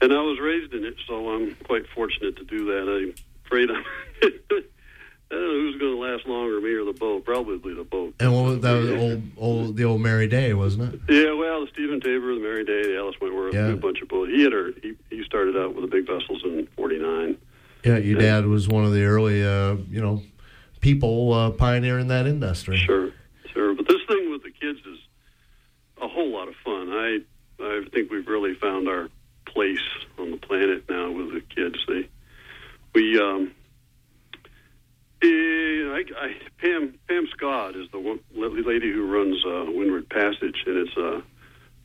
and I was raised in it, so I'm quite fortunate to do that. I'm afraid I'm. <laughs> I don't know who's going to last longer, me or the boat. Probably the boat. And what was that was old old the old Mary Day, wasn't it? Yeah, well, the Stephen Taber, the Mary Day, the Alice Wentworth, Yeah. a bunch of boats. He had her. He, he started out with the big vessels in '49. Yeah, your dad was one of the early, uh, you know, people uh, pioneering that industry. Sure, sure. But this thing with the kids is a whole lot of fun. I I think we've really found our place on the planet now with the kids. They we um. eh, I, I, Pam Pam Scott is the one, lady who runs uh, Windward Passage, and it's a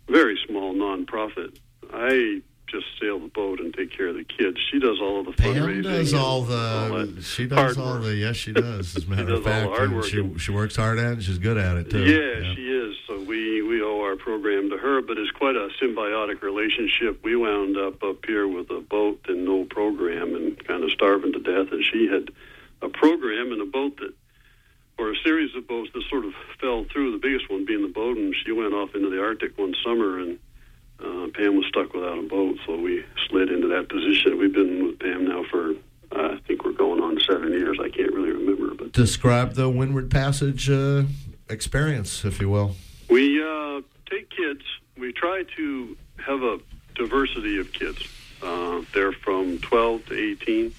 very small nonprofit. I just sail the boat and take care of the kids. She does all of the Pam fundraising. does all all the. that she does all work. the. Yes, she <laughs> does. As a matter does of all the fact, hard work. she she works hard at it. She's good at it too. Yeah, she is. So we we owe our program to her, but it's quite a symbiotic relationship. We wound up up here with a boat and no program, and kind of starving to death. And she had a program and a boat that, or a series of boats that sort of fell through. The biggest one being the boat, and she went off into the Arctic one summer, and uh, Pam was stuck without a boat, so we slid into that position. We've been with Pam now for uh, I think we're going on seven years. I can't really remember, but Describe the Windward Passage uh, experience, if you will. We uh, take kids. We try to have a diversity of kids. Uh, they're from 12 to 18.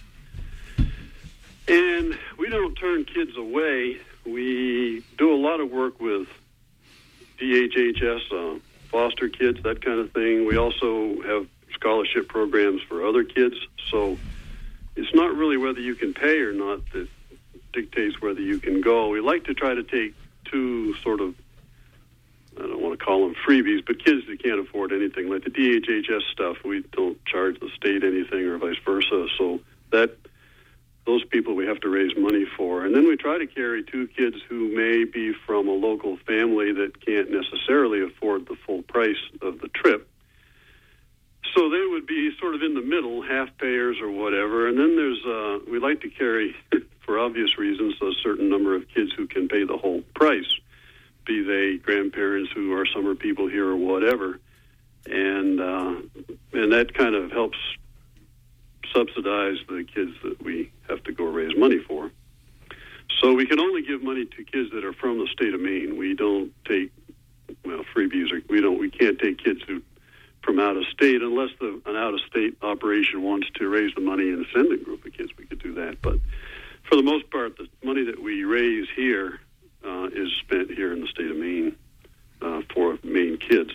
And we don't turn kids away. We do a lot of work with DHHS, uh, foster kids, that kind of thing. We also have scholarship programs for other kids. So it's not really whether you can pay or not that dictates whether you can go. We like to try to take two sort of I don't want to call them freebies, but kids that can't afford anything, like the DHHS stuff, we don't charge the state anything or vice versa. So that those people we have to raise money for. And then we try to carry two kids who may be from a local family that can't necessarily afford the full price of the trip. So they would be sort of in the middle, half payers or whatever. And then there's, uh, we like to carry, <laughs> for obvious reasons, a certain number of kids who can pay the whole price be they grandparents who are summer people here or whatever, and uh, and that kind of helps subsidize the kids that we have to go raise money for. So we can only give money to kids that are from the state of Maine. We don't take well freebies. Or we don't. We can't take kids who from out of state unless the an out of state operation wants to raise the money and send a group of kids. We could do that, but for the most part, the money that we raise here uh, is spent here in the state of Maine uh, for Maine kids.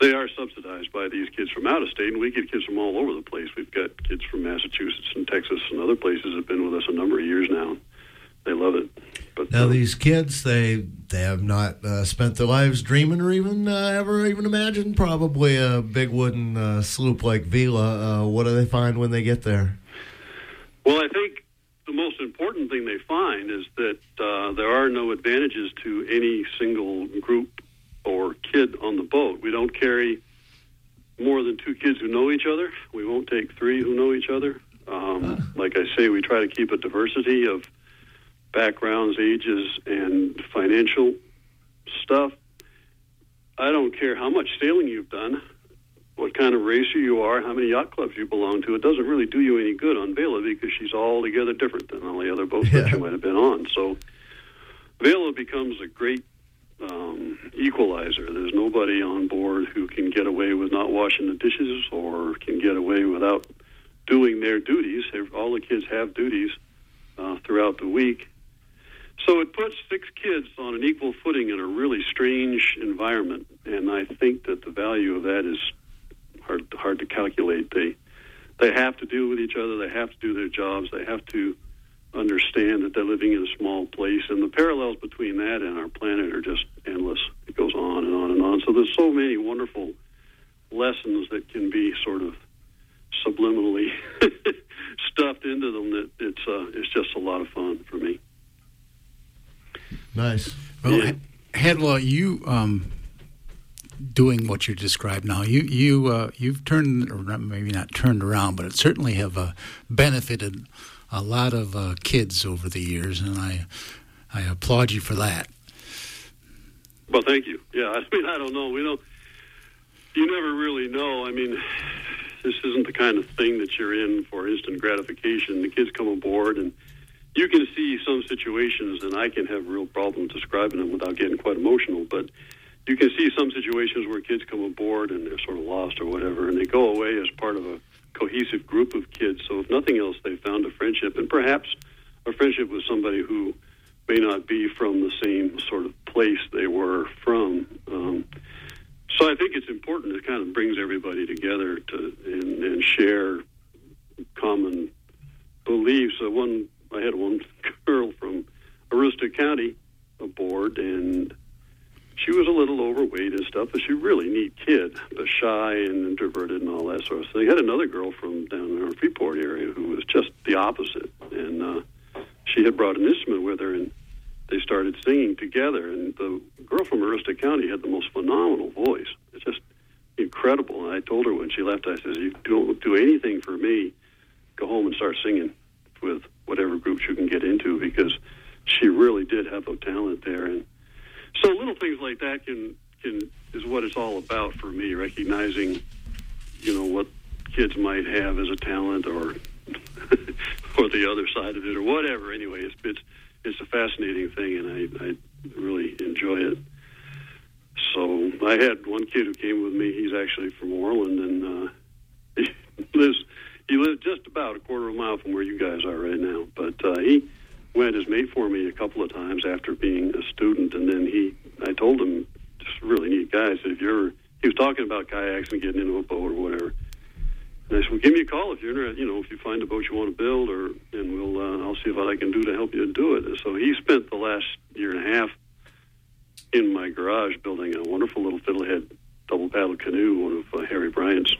They are subsidized by these kids from out of state, and we get kids from all over the place. We've got kids from Massachusetts and Texas and other places that have been with us a number of years now. They love it. But Now these kids, they they have not uh, spent their lives dreaming or even uh, ever even imagined probably a big wooden uh, sloop like Vela. Uh, what do they find when they get there? Well, I think the most important thing they find is that uh, there are no advantages to any single group or kid on the boat. We don't carry more than two kids who know each other. We won't take three who know each other. Um, Like I say, we try to keep a diversity of backgrounds, ages, and financial stuff. I don't care how much sailing you've done, what kind of racer you are, how many yacht clubs you belong to. It doesn't really do you any good on Vela because she's altogether different than all the other boats that you might have been on. So Vela becomes a great um, equalizer. There's nobody on board who can get away with not washing the dishes or can get away without doing their duties. All the kids have duties uh, throughout the week. So it puts six kids on an equal footing in a really strange environment, and I think that the value of that is hard hard to calculate. They they have to deal with each other. They have to do their jobs. They have to understand that they're living in a small place, and the parallels between that and our planet are just endless. It goes on and on and on. So there's so many wonderful lessons that can be sort of subliminally <laughs> stuffed into them that it's uh, it's just a lot of fun for me. Nice. Well, yeah. Hadwell, you um, doing what you described now, you you uh, you've turned, or maybe not turned around, but it certainly have uh, benefited a lot of uh, kids over the years, and I I applaud you for that. Well, thank you. Yeah, I <laughs> mean, I don't know. We don't. You never really know. I mean, this isn't the kind of thing that you're in for instant gratification. The kids come aboard and you can see some situations, and I can have real problems describing them without getting quite emotional, but you can see some situations where kids come aboard and they're sort of lost or whatever, and they go away as part of a cohesive group of kids. So, if nothing else, they found a friendship, and perhaps a friendship with somebody who may not be from the same sort of place they were from. Um, so, I think it's important. It kind of brings everybody together to and, and share common beliefs. So, one I had one <laughs> girl from Aroostook County aboard, and she was a little overweight and stuff, but she really neat kid, but shy and introverted and all that sort of thing. I had another girl from down in our Freeport area who was just the opposite, and uh, she had brought an instrument with her, and they started singing together. And the girl from Aroostook County had the most phenomenal voice. It's just incredible. And I told her when she left, I said, "You don't do anything for me. Go home and start singing with whatever groups you can get into because she really did have a talent there and so little things like that can can is what it's all about for me recognizing you know what kids might have as a talent or <laughs> or the other side of it or whatever. Anyway it's it's it's a fascinating thing and I, I really enjoy it. So I had one kid who came with me. He's actually from Orland and uh <laughs> he lives he lived just about a quarter of a mile from where you guys are right now. But uh, he went as mate for me a couple of times after being a student, and then he, I told him, just really neat guy. I said, if you're, he was talking about kayaks and getting into a boat or whatever. And I said, well, give me a call if you're interested. You know, if you find a boat you want to build, or and we'll, uh, I'll see what I can do to help you do it. And so he spent the last year and a half in my garage building a wonderful little fiddlehead double paddle canoe, one of uh, Harry Bryan's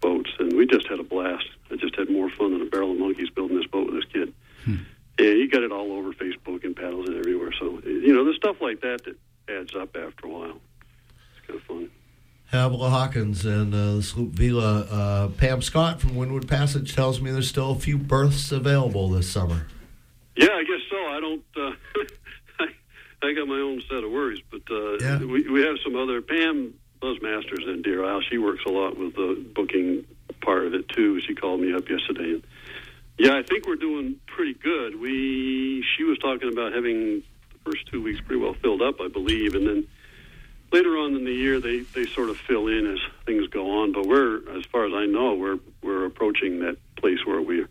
boats, and we just had a blast. I just had more fun than a barrel of monkeys building this boat with this kid. Hmm. And he got it all over Facebook and paddles it everywhere. So you know, there's stuff like that that adds up after a while. It's kind of fun. Havilah Hawkins and uh, the Sloop Vela. Uh, Pam Scott from Windward Passage tells me there's still a few berths available this summer. Yeah, I guess so. I don't. Uh, <laughs> I, I got my own set of worries, but uh, yeah. we, we have some other. Pam Buzzmasters in Deer Isle. She works a lot with the booking part of it too. She called me up yesterday, and yeah, I think we're doing pretty good. We she was talking about having the first two weeks pretty well filled up, I believe, and then later on in the year they they sort of fill in as things go on. But we're, as far as I know, we're we're approaching that place where we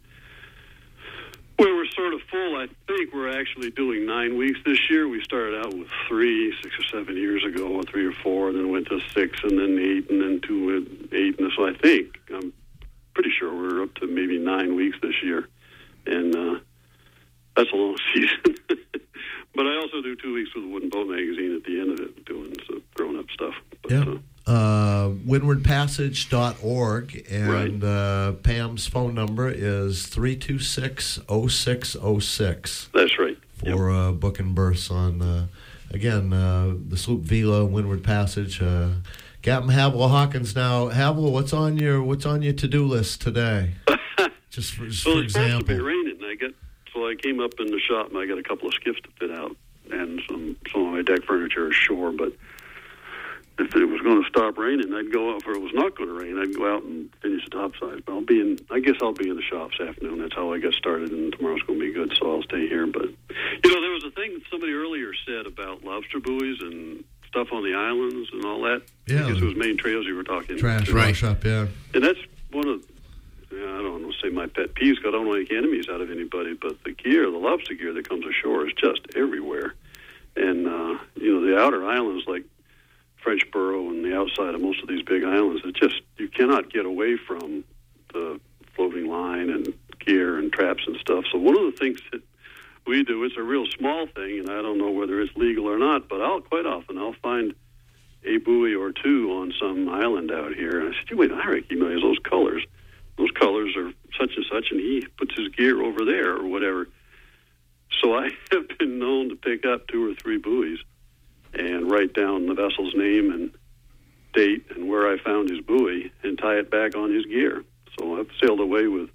where we're sort of full. I think we're actually doing nine weeks this year. We started out with three, six or seven years ago, or three or four, and then went to six, and then eight, and then two, and eight. And so I think I'm pretty sure we're up to maybe nine weeks this year, and uh, that's a long <laughs> season. but I also do two weeks with Wooden Boat magazine at the end of it, doing some grown up stuff. But, yeah. Uh, uh, windwardpassage.org, and right. uh, Pam's phone number is 326 0606. That's right. For yep. uh, booking berths on, uh, again, uh, the Sloop Vela, Windward Passage. Captain Havilah Hawkins now. Havilah, what's on your what's on your to do list today? <laughs> Just for, just So for it's supposed to be raining, and I get so I came up in the shop and I got a couple of skiffs to fit out and some some of my deck furniture ashore. But if it was going to stop raining, I'd go out. Or it was not going to rain, I'd go out and finish the topside. But I'll be in. I guess I'll be in the shop this afternoon. That's how I got started, and tomorrow's going to be good, so I'll stay here. But you know, there was a thing somebody earlier said about lobster buoys and stuff on the islands and all that. Yeah. I guess it was main trails you were talking. Trash to. wash up, yeah. And that's one of, yeah, I don't want to say my pet peeves. 'cause I don't want to make enemies out of anybody, but the gear, the lobster gear that comes ashore, is just everywhere. And uh, you know, the outer islands like Frenchboro and the outside of most of these big islands, it just you cannot get away from the floating line and gear and traps and stuff. So one of the things that we do, it's a real small thing, and I don't know whether it's legal or not, but I'll quite often I'll find a buoy or two on some island out here. And I said, wait, I recognize those colors. Those colors are such and such, and he puts his gear over there or whatever. So I <laughs> have been known to pick up two or three buoys and write down the vessel's name and date and where I found his buoy and tie it back on his gear. So I've sailed away with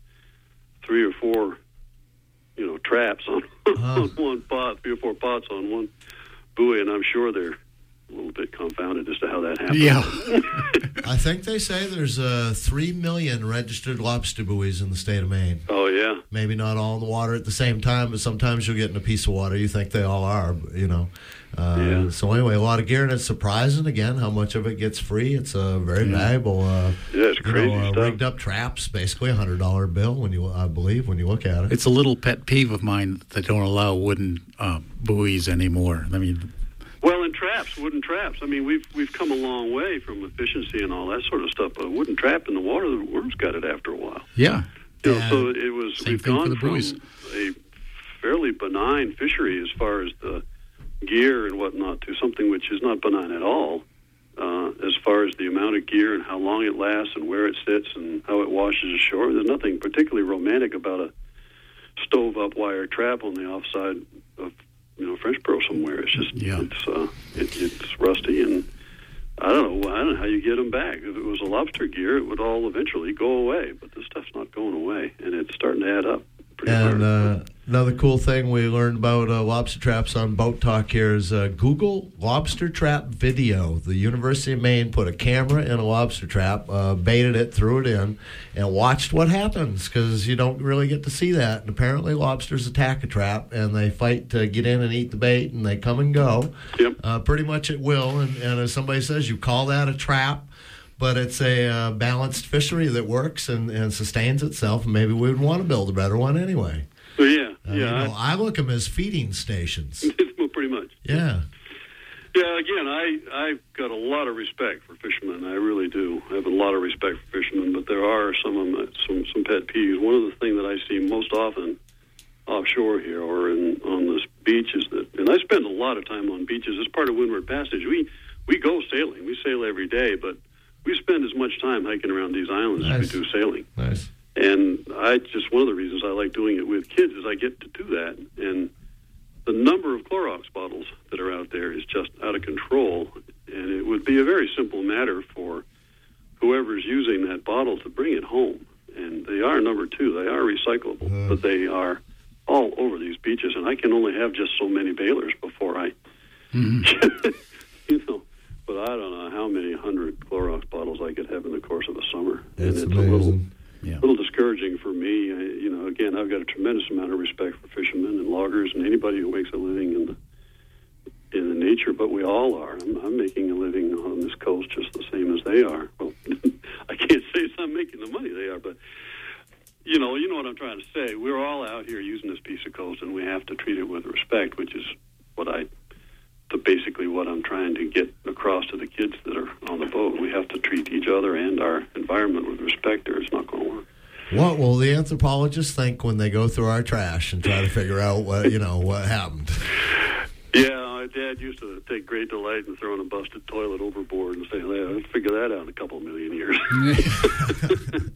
three or four, you know, traps on, on <laughs> one pot, three or four pots on one buoy, and I'm sure they're a little bit confounded as to how that happened. Yeah. <laughs> I think they say there's uh, three million registered lobster buoys in the state of Maine. Oh yeah. Maybe not all in the water at the same time, but sometimes you'll get in a piece of water. You think they all are, but, you know. Uh, Yeah. So anyway, a lot of gear, and it's surprising again how much of it gets free. It's a very valuable. Uh, Yeah, it's crazy know, uh, stuff. rigged up traps, basically a hundred dollar bill when you, I believe, when you look at it. It's a little pet peeve of mine that they don't allow wooden uh, buoys anymore. I mean, Well, and traps, wooden traps. I mean, we've we've come a long way from efficiency and all that sort of stuff. But a wooden trap in the water, the worms got it after a while. yeah. You know, so it was Same we've thing for gone the from buoys. a fairly benign fishery as far as the gear and whatnot to something which is not benign at all. Uh, as far as the amount of gear and how long it lasts and where it sits and how it washes ashore, there's nothing particularly romantic about a stove up wire trap on the offside of you know Frenchboro somewhere. It's just Yeah. it's uh, it, it's rusty and I don't know I don't know how you get them back. If it was a lobster gear, it would all eventually go away. But this stuff's not going away, and it's starting to add up. Pretty And hard. uh, another cool thing we learned about uh, lobster traps on Boat Talk here is uh, Google lobster trap video. The University of Maine put a camera in a lobster trap, uh, baited it, threw it in, and watched what happens because you don't really get to see that. And apparently, lobsters attack a trap and they fight to get in and eat the bait, and they come and go Yep. uh, pretty much at will. And, and as somebody says, you call that a trap. But it's a uh, balanced fishery that works and, and sustains itself. And maybe we would want to build a better one anyway. So yeah, you know, I look at them as feeding stations. <laughs> Well, pretty much. Yeah. Yeah, again, I I've got a lot of respect for fishermen. I really do. I have a lot of respect for fishermen, but there are some of my, some some pet peeves. One of the things that I see most often offshore here or in on this beach is that, and I spend a lot of time on beaches. As part of Windward Passage, we we go sailing. We sail every day, but we spend as much time hiking around these islands Nice. as we do sailing. Nice. And I just one of the reasons I like doing it with kids is I get to do that. And the number of Clorox bottles that are out there is just out of control. And it would be a very simple matter for whoever's using that bottle to bring it home. And they are number two. They are recyclable, but they are all over these beaches. And I can only have just so many balers before I, mm-hmm. <laughs> you know. But I don't know how many hundred Clorox bottles I could have in the course of a summer. And It's a little amazing. Yeah. a little discouraging for me. I, you know, again, I've got a tremendous amount of respect for fishermen and loggers and anybody who makes a living in the in the nature. But we all are. I'm, I'm making a living on this coast just the same as they are. Well, <laughs> I can't say it's I'm making the money they are, but you know, you know what I'm trying to say. We're all out here using this piece of coast, and we have to treat it with respect, which is what I. To basically what I'm trying to get across to the kids that are on the boat. We have to treat each other and our environment with respect, or it's not going to work. What will the anthropologists think when they go through our trash and try to figure out what you know what happened? Yeah, my dad used to take great delight in throwing a busted toilet overboard and saying, "Yeah, let's figure that out in a couple million years." <laughs>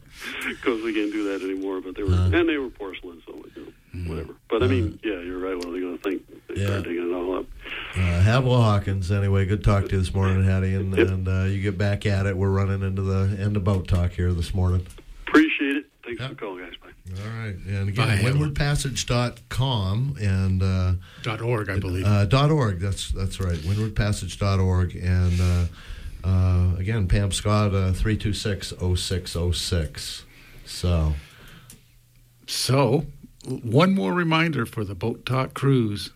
Because we can't do that anymore. But they were, Uh-huh. and they were porcelain, so you know, whatever. But I mean, yeah, you're right. What are they going to think? They Yeah. start digging it all up. Uh, Havilah Hawkins. Anyway, good talk to you this morning, Hattie, and, Yep. and uh, you get back at it. We're running into the end of boat talk here this morning. Appreciate it. Thanks Yeah. for the call, guys. Bye. All right. And again, Bye, Evan. windwardpassage.com and uh, Dot org, I believe. uh, dot .org. That's that's right. windwardpassage.org. And uh, uh, again, Pam Scott, uh, 326-0606. So, So, one more reminder for the Boat Talk cruise.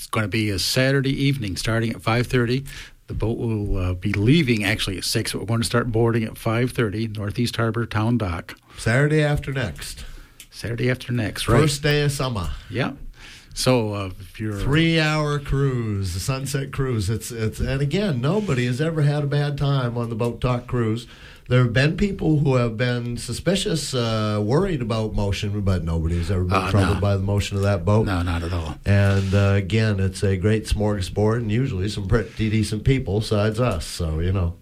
It's going to be a Saturday evening starting at 5:30. The boat will uh, be leaving actually at 6, but we're going to start boarding at 5:30 Northeast Harbor Town Dock. Saturday after next. Saturday after next, right? First day of summer. Yeah. So, uh, if you're Three hour cruise, the sunset cruise. It's it's and again, nobody has ever had a bad time on the boat talk cruise. There have been people who have been suspicious, uh, worried about motion, but nobody's ever been Oh, troubled no. by the motion of that boat. No, not at all. And uh, again, it's a great smorgasbord, and usually some pretty decent people besides us. So you know,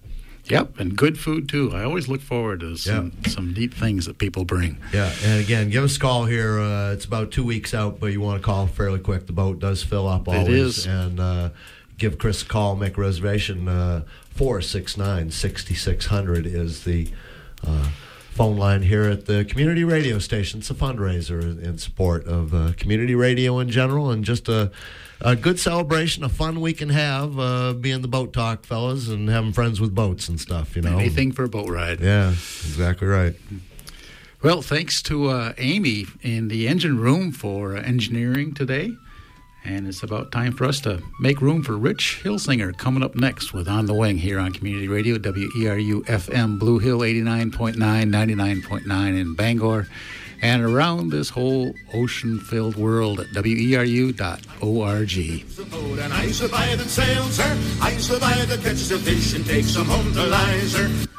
Yep, and good food too. I always look forward to some, some neat things that people bring. yeah. And again, give us a call here. Uh, it's about two weeks out, but you want to call fairly quick. The boat does fill up It always, is. and uh, give Chris a call, make a reservation. Uh, Four six nine sixty six hundred is the. Uh, Phone line here at the community radio station. It's a fundraiser in- support of uh, community radio in general, and just a, a good celebration, a fun we can have uh, being the boat talk fellas and having friends with boats and stuff. You know, Anything for a boat ride. Yeah, exactly right. Well, thanks to uh, Amy in the engine room for uh, engineering today. And it's about time for us to make room for Rich Hilsinger coming up next with On the Wing here on Community Radio, WERU FM, Blue Hill 89.9, 99.9 in Bangor, and around this whole ocean filled world at weru.org. the and I survive and sails her. I survive that catches a fish and takes some home to Lizer.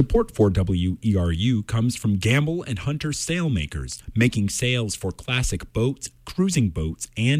Support for WERU comes from Gambell and Hunter Sailmakers, making sails for classic boats, cruising boats, and